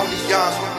only young.